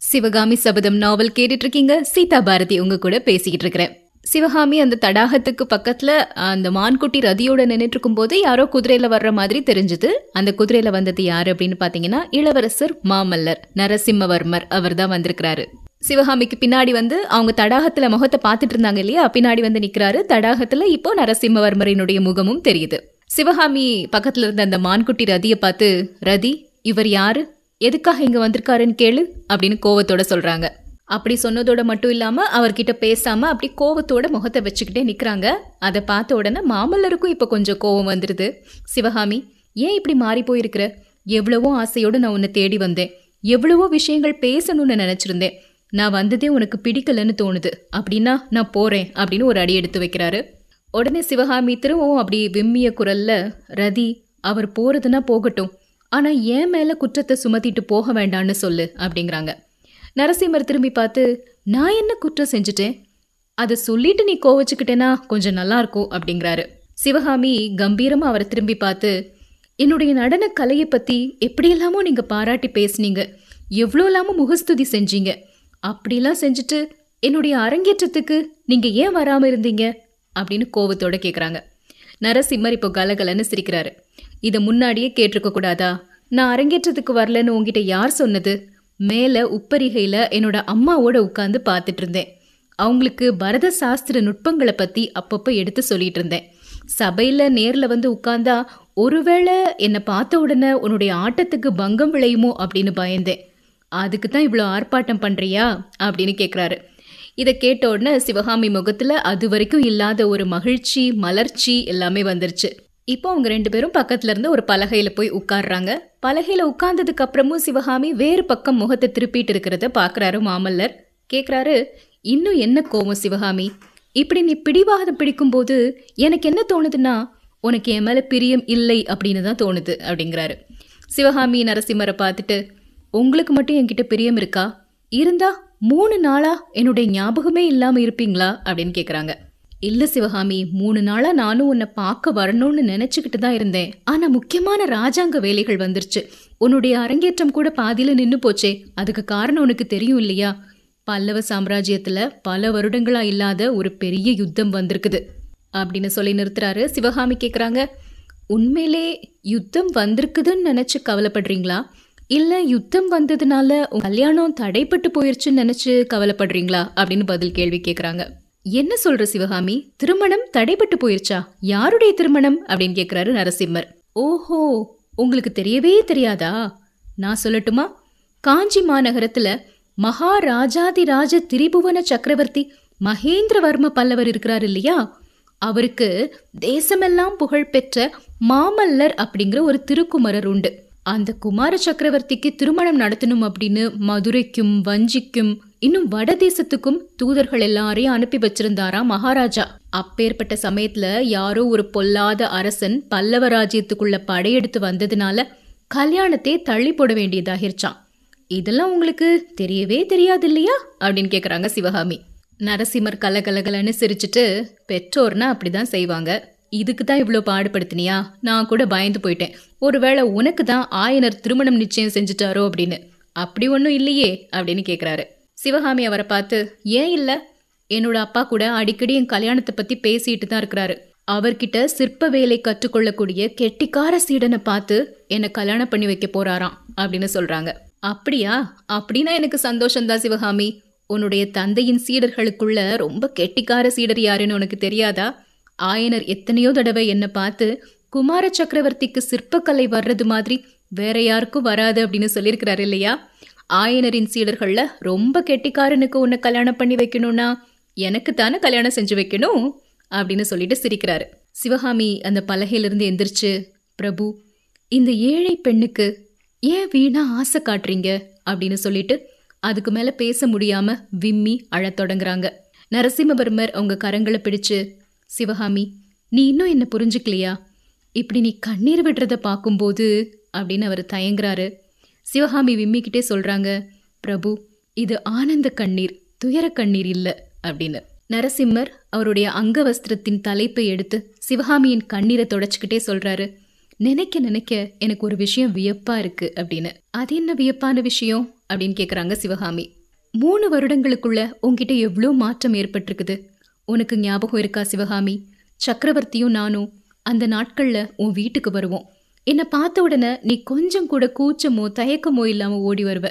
சிவகாமி சபதம் நாவல் கேட்டுட்டு இருக்கீங்க சீதா பாரதி உங்க கூட பேசிக்கிட்டு இருக்கிறேன் சிவகாமி அந்த தடாகத்துக்கு பக்கத்துல அந்த மான்குட்டி ரதியோட நின்றுட்டு இருக்கும்போது யாரோ குதிரையில வர்ற மாதிரி தெரிஞ்சது. அந்த குதிரையில வந்தது யாரு அப்படின்னு பாத்தீங்கன்னா இளவரசர் மாமல்லர் நரசிம்மவர்மர் அவர் தான் வந்திருக்கிறாரு. சிவகாமிக்கு பின்னாடி வந்து அவங்க தடாகத்துல முகத்தை பார்த்துட்டு இருந்தாங்க இல்லையா? பின்னாடி வந்து நிக்கிறாரு. தடாகத்துல இப்போ நரசிம்மவர்மரினுடைய முகமும் தெரியுது. சிவகாமி பக்கத்துல இருந்த அந்த மான்குட்டி ரதியை பார்த்து ரதி இவர் யாரு? எதுக்காக இங்கே வந்திருக்காருன்னு கேளு அப்படின்னு கோவத்தோட சொல்கிறாங்க அப்படி சொன்னதோட மட்டும் இல்லாமல் அவர்கிட்ட பேசாமல் அப்படி கோவத்தோட முகத்தை வச்சுக்கிட்டே நிற்கிறாங்க அதை பார்த்த உடனே மாமல்லருக்கும் இப்போ கொஞ்சம் கோவம் வந்துடுது சிவகாமி ஏன் இப்படி மாறி போயிருக்கிற? எவ்வளவோ ஆசையோடு நான் உன்னை தேடி வந்தேன். எவ்வளவோ விஷயங்கள் பேசணும்னு நினச்சிருந்தேன். நான் வந்ததே உனக்கு பிடிக்கலன்னு தோணுது. அப்படின்னா நான் போகிறேன் அப்படின்னு ஒரு அடி எடுத்து வைக்கிறாரு. உடனே சிவகாமி திரும்பவும் அப்படி விம்மிய குரல்ல ரதி அவர் போகிறதுனா போகட்டும். ஆனால் ஏன் மேலே குற்றத்தை சுமத்திட்டு போக வேண்டான்னு சொல்லு அப்படிங்கிறாங்க. நரசிம்மர் திரும்பி பார்த்து நான் என்ன குற்றம் செஞ்சுட்டேன்? அதை சொல்லிட்டு நீ கோவச்சுக்கிட்டேன்னா கொஞ்சம் நல்லா இருக்கும் அப்படிங்கிறாரு. சிவகாமி கம்பீரமாக அவரை திரும்பி பார்த்து என்னுடைய நடன கலையை பற்றி எப்படியெல்லாமோ நீங்கள் பாராட்டி பேசுனீங்க. எவ்வளோ இல்லாமல் முகஸ்துதி செஞ்சீங்க. அப்படிலாம் செஞ்சுட்டு என்னுடைய அரங்கேற்றத்துக்கு நீங்கள் ஏன் வராமல் இருந்தீங்க? அப்படின்னு கோவத்தோட கேட்குறாங்க நரசிம்மர் இப்போ கலகலன்னு சிரிக்கிறாரு. இதை முன்னாடியே கேட்டிருக்க கூடாதா? நான் அரங்கேற்றத்துக்கு வரலன்னு உங்ககிட்ட யார் சொன்னது? மேலே உப்பரிகையில் என்னோட அம்மாவோட உட்காந்து பார்த்துட்டு இருந்தேன். அவங்களுக்கு பரத சாஸ்திர நுட்பங்களை பற்றி அப்பப்போ எடுத்து சொல்லிட்டு இருந்தேன். சபையில் நேரில் வந்து உட்கார்ந்தா ஒருவேளை என்னை பார்த்த உடனே உன்னுடைய ஆட்டத்துக்கு பங்கம் விளையுமோ? அப்படின்னு பயந்தேன். அதுக்கு தான் இவ்வளோ ஆர்ப்பாட்டம் பண்ணுறியா அப்படின்னு கேட்குறாரு இதை கேட்ட உடனே சிவகாமி முகத்தில் அது வரைக்கும் இல்லாத ஒரு மகிழ்ச்சி மலர்ச்சி எல்லாமே வந்துருச்சு. இப்போ அவங்க ரெண்டு பேரும் பக்கத்துல இருந்து ஒரு பலகையில போய் உட்கார்றாங்க. பலகையில உட்கார்ந்ததுக்கு அப்புறமும் சிவகாமி வேறு பக்கம் முகத்தை திருப்பிட்டு இருக்கிறத பாக்குறாரு மாமல்லர். கேக்குறாரு இன்னும் என்ன கோவம் சிவகாமி? இப்படி நீ பிடிவாதம் பிடிக்கும்போது எனக்கு என்ன தோணுதுன்னா உனக்கு என் மேல பிரியம் இல்லை அப்படின்னு தான் தோணுது அப்படிங்கிறாரு. சிவகாமி நரசிம்மரை பார்த்துட்டு உங்களுக்கு மட்டும் என்கிட்ட பிரியம் இருக்கா? இருந்தா மூணு நாளா என்னுடைய ஞாபகமே இல்லாம இருப்பீங்களா? அப்படின்னு கேக்குறாங்க. இல்ல சிவகாமி மூணு நாளா நானும் உன்னை பார்க்க வரணும்னு நினைச்சுக்கிட்டு தான் இருந்தேன். ஆனா முக்கியமான ராஜாங்க வேலைகள் வந்துருச்சு. உன்னுடைய அரங்கேற்றம் கூட பாதியில நின்னு போச்சே. அதுக்கு காரணம் உனக்கு தெரியும் இல்லையா? பல்லவ சாம்ராஜ்யத்துல பல வருடங்களா இல்லாத ஒரு பெரிய யுத்தம் வந்திருக்குது. அப்படின்னு சொல்லி நிறுத்துறாரு சிவகாமி கேக்குறாங்க. உண்மையிலே யுத்தம் வந்திருக்குதுன்னு நினைச்சு கவலைப்படுறீங்களா? இல்ல யுத்தம் வந்ததுனால கல்யாணம் தடைப்பட்டு போயிருச்சுன்னு நினைச்சு கவலைப்படுறீங்களா? அப்படின்னு பதில் கேள்வி கேக்குறாங்க. என்ன சொல்ற சிவகாமி? திருமணம் தடைபட்டு போயிருச்சா? யாருடைய திருமணம்? அப்படின்னு கேக்குறாரு நரசிம்மர். ஓஹோ உங்களுக்கு தெரியவே தெரியாதா? நான் சொல்லட்டுமா? காஞ்சி மாநகரத்துல மகாராஜாதிராஜ திரிபுவன சக்கரவர்த்தி மகேந்திரவர்ம பல்லவர் இருக்கிறார் இல்லையா? அவருக்கு தேசமெல்லாம் புகழ்பெற்ற மாமல்லர் அப்படிங்கிற ஒரு திருக்குமரர் உண்டு. அந்த குமார சக்கரவர்த்திக்கு திருமணம் நடத்தணும் அப்படின்னு மதுரைக்கும் வஞ்சிக்கும் இன்னும் வட தேசத்துக்கும் தூதர்கள் எல்லாரையும் அனுப்பி வச்சிருந்தாரா மகாராஜா? அப்பேற்பட்ட சமயத்துல யாரோ ஒரு பொல்லாத அரசன் பல்லவ ராஜ்யத்துக்குள்ள படையெடுத்து வந்ததுனால கல்யாணத்தை தள்ளி போட வேண்டியதாகிருச்சான் இதெல்லாம் உங்களுக்கு தெரியவே தெரியாது இல்லையா அப்படின்னு கேக்குறாங்க சிவகாமி. நரசிம்மர் கலகலகலன்னு சிரிச்சிட்டு பெற்றோர்னா அப்படிதான் செய்வாங்க. இதுக்கு தான் இவ்வளோ பாடுபடுத்தினியா? நான் கூட பயந்து போயிட்டேன். ஒருவேளை உனக்கு தான் ஆயனர் திருமணம் நிச்சயம் செஞ்சுட்டாரோ அப்படின்னு. அப்படி ஒன்றும் இல்லையே அப்படின்னு கேட்குறாரு சிவகாமி அவரை பார்த்து ஏன் இல்லை? என்னோட அப்பா கூட அடிக்கடி என் கல்யாணத்தை பற்றி பேசிட்டு தான் இருக்கிறாரு. அவர்கிட்ட சிற்ப வேலை கற்றுக்கொள்ளக்கூடிய கெட்டிக்கார சீடனை பார்த்து என்னை கல்யாணம் பண்ணி வைக்க போறாராம் அப்படின்னு சொல்றாங்க. அப்படியா? அப்படின்னா எனக்கு சந்தோஷம்தான் சிவகாமி. உன்னுடைய தந்தையின் சீடர்களுக்குள்ள ரொம்ப கெட்டிக்கார சீடர் யாருன்னு உனக்கு தெரியாதா? ஆயனர் எத்தனையோ தடவை என்னை பார்த்து குமார சக்கரவர்த்திக்கு சிற்பக்கலை வர்றது மாதிரி வேற யாருக்கும் வராது அப்படின்னு சொல்லியிருக்கிறாரு இல்லையா? ஆயனரின் சீடர்கள்ல ரொம்ப கெட்டிக்காரனுக்கு உன்னை கல்யாணம் பண்ணி வைக்கணும்னா எனக்கு தானே கல்யாணம் செஞ்சு வைக்கணும்? அப்படின்னு சொல்லிட்டு சிரிக்கிறாரு. சிவகாமி அந்த பலகையிலிருந்து எந்திரிச்சு பிரபு இந்த ஏழை பெண்ணுக்கு ஏன் வீணா ஆசை காட்டுறீங்க? அப்படின்னு சொல்லிட்டு அதுக்கு மேல பேச முடியாம விம்மி அழத் தொடங்குறாங்க. நரசிம்மவர்மர் அவங்க கரங்களை பிடிச்சு சிவகாமி நீ இன்னும் என்ன புரிஞ்சுக்கலையா? இப்படி நீ கண்ணீர் விடுறத பார்க்கும்போது அப்படின்னு அவர் தயங்குறாரு. சிவகாமி விம்மிக்கிட்டே சொல்றாங்க பிரபு இது ஆனந்த கண்ணீர் துயர கண்ணீர் இல்ல அப்படின்னு. நரசிம்மர் அவருடைய அங்க வஸ்திரத்தின் தலைப்பை எடுத்து சிவகாமியின் கண்ணீரை தொடச்சிக்கிட்டே சொல்றாரு நினைக்க நினைக்க எனக்கு ஒரு விஷயம் வியப்பா இருக்கு அப்படின்னு. அது என்ன வியப்பான விஷயம்? அப்படின்னு கேக்குறாங்க சிவகாமி. மூணு வருடங்களுக்குள்ள உன்கிட்ட எவ்வளோ மாற்றம் ஏற்பட்டிருக்குது? உனக்கு ஞாபகம் இருக்கா சிவகாமி? சக்கரவர்த்தியும் நானும் அந்த நாட்களில் உன் வீட்டுக்கு வருவோம். என்னை பார்த்த உடனே நீ கொஞ்சம் கூட கூச்சமோ தயக்கமோ இல்லாமல் ஓடி வருவ.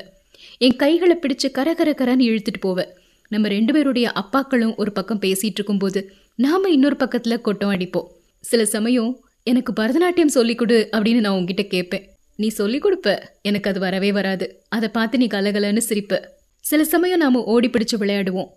என் கைகளை பிடிச்சு கர கர கரன்னு இழுத்துட்டு போவ. நம்ம ரெண்டு பேருடைய அப்பாக்களும் ஒரு பக்கம் பேசிகிட்டு இருக்கும்போது நாம் இன்னொரு பக்கத்தில் கொட்டம் அடிப்போம். சில சமயம் எனக்கு பரதநாட்டியம் சொல்லிக் கொடு அப்படின்னு நான் உங்ககிட்ட கேட்பேன் நீ சொல்லிக் கொடுப்ப எனக்கு அது வரவே வராது. அதை பார்த்து நீ கலகலன்னு சிரிப்ப. சில சமயம் நாம் ஓடி பிடிச்சு விளையாடுவோம்.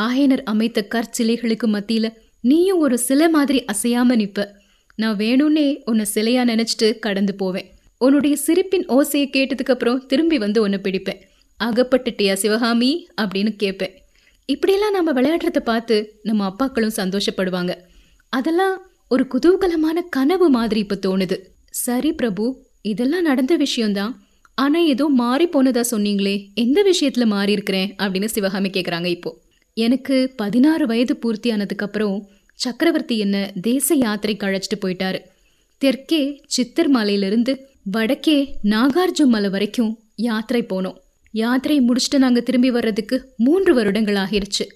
ஆயனர் அமைத்த கற்சிலைகளுக்கு மத்தியில நீயும் ஒரு சிலை மாதிரி அசையாம நிற்ப. நான் வேணும்னே உன்னை சிலையா நினைச்சிட்டு கடந்து போவேன். உன்னுடைய சிரிப்பின் ஓசையை கேட்டதுக்கு அப்புறம் திரும்பி வந்து உன்னை பிடிப்பேன். அகப்பட்டுட்டியா சிவகாமி? அப்படின்னு கேட்பேன் இப்படியெல்லாம் நம்ம விளையாடுறத பார்த்து நம்ம அப்பாக்களும் சந்தோஷப்படுவாங்க. அதெல்லாம் ஒரு குதூகலமான கனவு மாதிரி இப்ப தோணுது. சரி பிரபு இதெல்லாம் நடந்த விஷயம்தான். ஆனா ஏதோ மாறி போனதா சொன்னீங்களே எந்த விஷயத்துல மாறி இருக்கிறேன் அப்படின்னு சிவகாமி கேக்குறாங்க இப்போ. எனக்கு பதினாறு வயது பூர்த்தி ஆனதுக்கு அப்புறம் சக்கரவர்த்தி என்ன தேச யாத்திரைக்கு அழைச்சிட்டு போயிட்டாரு. தெற்கே சித்தர் மலையிலிருந்து வடக்கே நாகார்ஜுன் மலை வரைக்கும் யாத்திரை போனோம். யாத்திரையை முடிச்சுட்டு நாங்க திரும்பி வர்றதுக்கு மூன்று வருடங்கள் ஆகிருச்சு.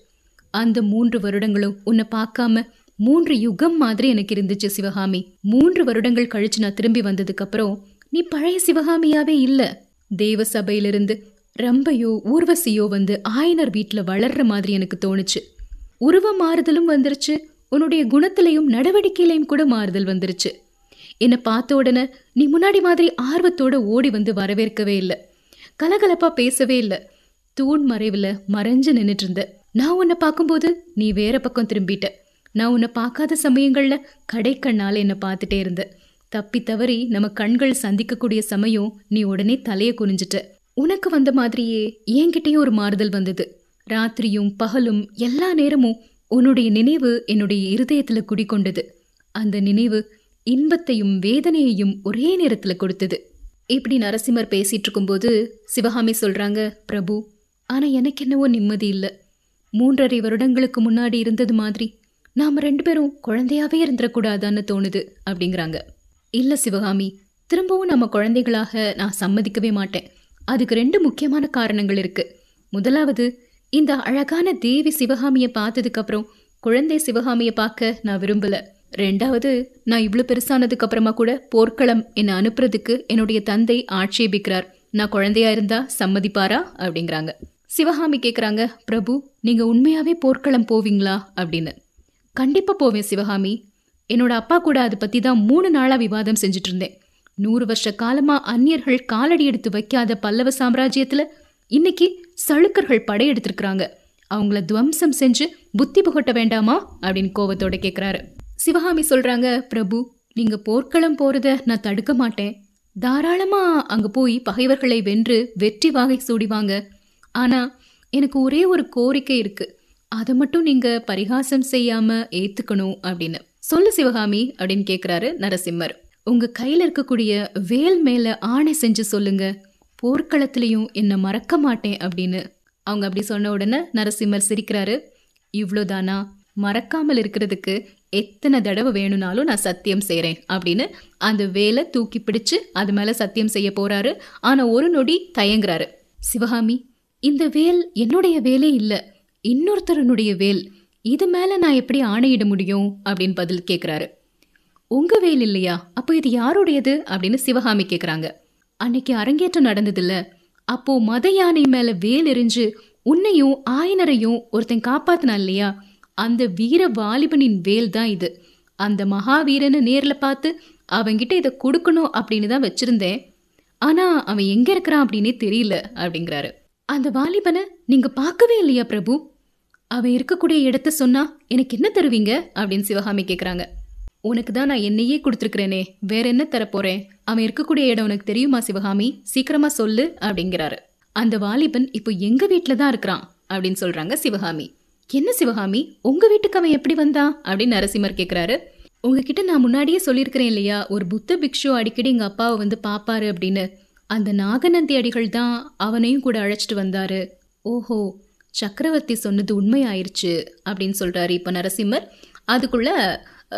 அந்த மூன்று வருடங்களும் உன்னை பார்க்காம மூன்று யுகம் மாதிரி எனக்கு இருந்துச்சு சிவகாமி. மூன்று வருடங்கள் கழிச்சு நான் திரும்பி வந்ததுக்கு அப்புறம் நீ பழைய சிவகாமியாவே இல்ல. தேவ சபையிலிருந்து ரம்பையோ ஊர்வசியோ வந்து ஆயனர் வீட்டில் வளர்ற மாதிரி எனக்கு தோணுச்சு. உருவ மாறுதலும் வந்துருச்சு. உன்னுடைய குணத்திலையும் நடவடிக்கையிலையும் கூட மாறுதல் வந்துருச்சு. என்னை பார்த்த உடனே நீ முன்னாடி மாதிரி ஆர்வத்தோட ஓடி வந்து வரவேற்கவே இல்லை. கலகலப்பாக பேசவே இல்லை. தூண் மறைவில் மறைஞ்சு நின்றுட்டு இருந்த நான் உன்னை பார்க்கும்போது நீ வேற பக்கம் திரும்பிட்ட. நான் உன்னை பார்க்காத சமயங்களில் கடைக்கண்ணால் என்னை பார்த்துட்டே இருந்த தப்பி தவறி நம்ம கண்கள் சந்திக்கக்கூடிய சமயம் நீ உடனே தலையை குனிஞ்சிட்ட. உனக்கு வந்த மாதிரியே என்கிட்டயும் ஒரு மாறுதல் வந்தது. ராத்திரியும் பகலும் எல்லா நேரமும் உன்னுடைய நினைவு என்னுடைய இருதயத்தில் குடிக்கொண்டது அந்த நினைவு இன்பத்தையும் வேதனையையும் ஒரே நேரத்தில் கொடுத்தது. இப்படி நரசிம்மர் பேசிட்டு இருக்கும்போது சிவகாமி சொல்கிறாங்க பிரபு ஆனால் எனக்கு என்னவோ நிம்மதி இல்லை. மூன்றரை வருடங்களுக்கு முன்னாடி இருந்தது மாதிரி நாம் ரெண்டு பேரும் குழந்தையாவே இருந்துடக்கூடாதான்னு தோணுது அப்படிங்கிறாங்க. இல்லை சிவகாமி திரும்பவும் நம்ம குழந்தைகளாக நான் சம்மதிக்கவே மாட்டேன். அதுக்கு ரெண்டு முக்கியமான காரணங்கள் இருக்கு. முதலாவது இந்த அழகான தேவி சிவகாமியை பார்த்ததுக்கு அப்புறம் குழந்தை சிவகாமியை பார்க்க நான் விரும்பல. ரெண்டாவது நான் இவ்வளோ பெருசானதுக்கு அப்புறமா கூட போர்க்களம் என்னை அனுப்புறதுக்கு என்னுடைய தந்தை ஆட்சேபிக்கிறார். நான் குழந்தையா இருந்தா சம்மதிப்பாரா? அப்படிங்கிறாங்க. சிவகாமி கேட்குறாங்க பிரபு நீங்க உண்மையாவே போர்க்களம் போவீங்களா? அப்படின்னு. கண்டிப்பா போவேன் சிவகாமி. என்னோட அப்பா கூட அதை பத்தி தான் மூணு நாளா விவாதம் செஞ்சுட்டு இருந்தேன். நூறு வருஷ காலமா அந்நியர்கள் காலடி எடுத்து வைக்காத பல்லவ சாம்ராஜ்யத்துல இன்னைக்கு சளுக்கர்கள் படையெடுத்திருக்கிறாங்க அவங்கள துவம்சம் செஞ்சு புத்தி புகட்ட வேண்டாமா? அப்படின்னு கோவத்தோட கேக்குறாரு. சிவகாமி சொல்றாங்க பிரபு நீங்க போர்க்களம் போறத நான் தடுக்க மாட்டேன். தாராளமா அங்க போய் பகைவர்களை வென்று வெற்றி வாகை சூடிவாங்க ஆனா எனக்கு ஒரே ஒரு கோரிக்கை இருக்கு. அதை மட்டும் நீங்க பரிகாசம் செய்யாம ஏத்துக்கணும் அப்படின்னு. சொல்லு சிவகாமி அப்படின்னு கேக்குறாரு நரசிம்மர். உங்க கையில் இருக்கக்கூடிய வேல் மேல ஆணை செஞ்சு சொல்லுங்க. போர்க்களத்திலையும் என்ன மறக்க மாட்டேன் அப்படின்னு. அவங்க அப்படி சொன்ன உடனே நரசிம்மர் சிரிக்கிறாரு. இவ்வளோதானா மறக்காமல் இருக்கிறதுக்கு எத்தனை தடவை வேணும்னாலும் நான் சத்தியம் செய்கிறேன் அப்படின்னு அந்த வேலை தூக்கி பிடிச்சு அது மேலே சத்தியம் செய்ய போறாரு. ஆனால் ஒரு நொடி தயங்குறாரு. சிவகாமி இந்த வேல் என்னுடைய வேலே இல்லை. இன்னொருத்தருனுடைய வேல். இது மேலே நான் எப்படி ஆணையிட முடியும்? அப்படின்னு பதில் கேட்குறாரு உங்க வேல் இல்லையா? அப்போ இது யாருடையது? அப்படின்னு சிவகாமி கேக்குறாங்க. அன்னைக்கு அரங்கேற்றம் நடந்ததில்ல. அப்போ மத யானை மேல வேல் எரிஞ்சு உன்னையும் ஆயனரையும் ஒருத்தன் காப்பாத்தினா இல்லையா? அந்த வீர வாலிபனின் வேல் தான் இது. அந்த மகாவீரனை நேர்ல பார்த்து அவன்கிட்ட இதை கொடுக்கணும் அப்படின்னு தான் வச்சிருந்தேன். ஆனா அவன் எங்க இருக்கிறான் அப்படின்னே தெரியல அப்படிங்கிறாரு. அந்த வாலிபனை நீங்க பார்க்கவே இல்லையா பிரபு? அவன் இருக்கக்கூடிய இடத்த சொன்னா எனக்கு என்ன தருவீங்க? அப்படின்னு சிவகாமி கேட்குறாங்க உனக்கு தான் நான் என்னையே கொடுத்துருக்கிறேனே. வேற என்ன தரப்போறேன்? அவன் இருக்கக்கூடிய இடம் உனக்கு தெரியுமா சிவகாமி? சீக்கிரமா சொல்லு அப்படிங்கிறாரு. அந்த வாலிபன் இப்போ எங்க வீட்டில் தான் இருக்கிறான் அப்படின்னு சொல்றாங்க சிவகாமி. என்ன சிவகாமி? உங்க வீட்டுக்கு அவன் எப்படி வந்தான் அப்படின்னு நரசிம்மர் கேட்குறாரு உங்ககிட்ட நான் முன்னாடியே சொல்லியிருக்கிறேன் இல்லையா ஒரு புத்த பிக்ஷு அடிக்கடி எங்கள் அப்பாவை வந்து பார்ப்பாரு அப்படின்னு. அந்த நாகநந்தி அடிகள் தான் அவனையும் கூட அழைச்சிட்டு வந்தாரு. ஓஹோ சக்கரவர்த்தி சொன்னது உண்மையாயிருச்சு அப்படின்னு சொல்றாரு இப்போ நரசிம்மர். அதுக்குள்ள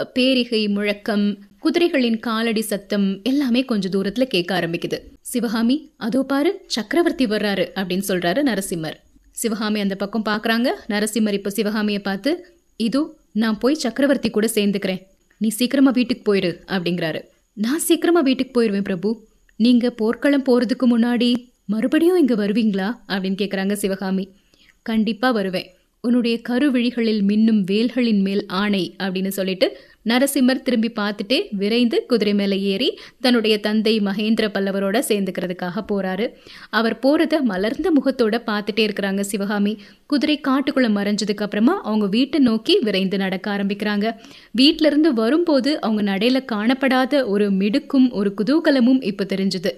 பேரிகை முழக்கம் குதிரைகளின் காலடி சத்தம் எல்லாமே கொஞ்சம் தூரத்துல கேட்க ஆரம்பிக்குது. சிவகாமி அதோ பாரு சக்கரவர்த்தி வர்றாரு அப்படின்னு சொல்றாரு நரசிம்மர். சிவகாமி அந்த பக்கம் பாக்குறாங்க. நரசிம்மர் இப்போ சிவகாமியை பார்த்து இதோ நான் போய் சக்கரவர்த்தி கூட சேர்ந்துக்கிறேன். நீ சீக்கிரமா வீட்டுக்கு போயிரு அப்படிங்கிறாரு. நான் சீக்கிரமா வீட்டுக்கு போயிடுவேன் பிரபு. நீங்க போர்க்களம் போறதுக்கு முன்னாடி மறுபடியும் இங்க வருவீங்களா? அப்படின்னு கேட்குறாங்க சிவகாமி. கண்டிப்பா வருவேன். உன்னுடைய கருவிழிகளில் மின்னும் வேல்களின் மேல் ஆணை அப்படின்னு சொல்லிட்டு நரசிம்மர் திரும்பி பார்த்துட்டே விரைந்து குதிரை மேலே ஏறி தன்னுடைய தந்தை மகேந்திர பல்லவரோட சேர்ந்துக்கிறதுக்காக போறாரு. அவர் போறத மலர்ந்த முகத்தோட பார்த்துட்டே இருக்கிறாங்க சிவகாமி. குதிரை காட்டுக்குள்ள மறைஞ்சதுக்கு அப்புறமா அவங்க வீட்டை நோக்கி விரைந்து நடக்க ஆரம்பிக்கிறாங்க. வீட்ல இருந்து வரும்போது அவங்க நடையில காணப்படாத ஒரு மிடுக்கும் ஒரு குதூகலமும் இப்போ தெரிஞ்சுது.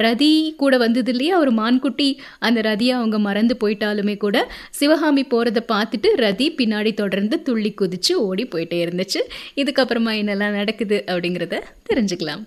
ரதி கூட வந்தது இல்லையா? ஒரு மான்குட்டி அந்த ரதியை அவங்க மறந்து போயிட்டாலுமே கூட சிவகாமி போகிறத பார்த்துட்டு ரதி பின்னாடி தொடர்ந்து துள்ளி குதிச்சு ஓடி போயிட்டே இருந்துச்சு. இதுக்கப்புறமா என்னெல்லாம் நடக்குது அப்படிங்கிறத தெரிஞ்சுக்கலாம்.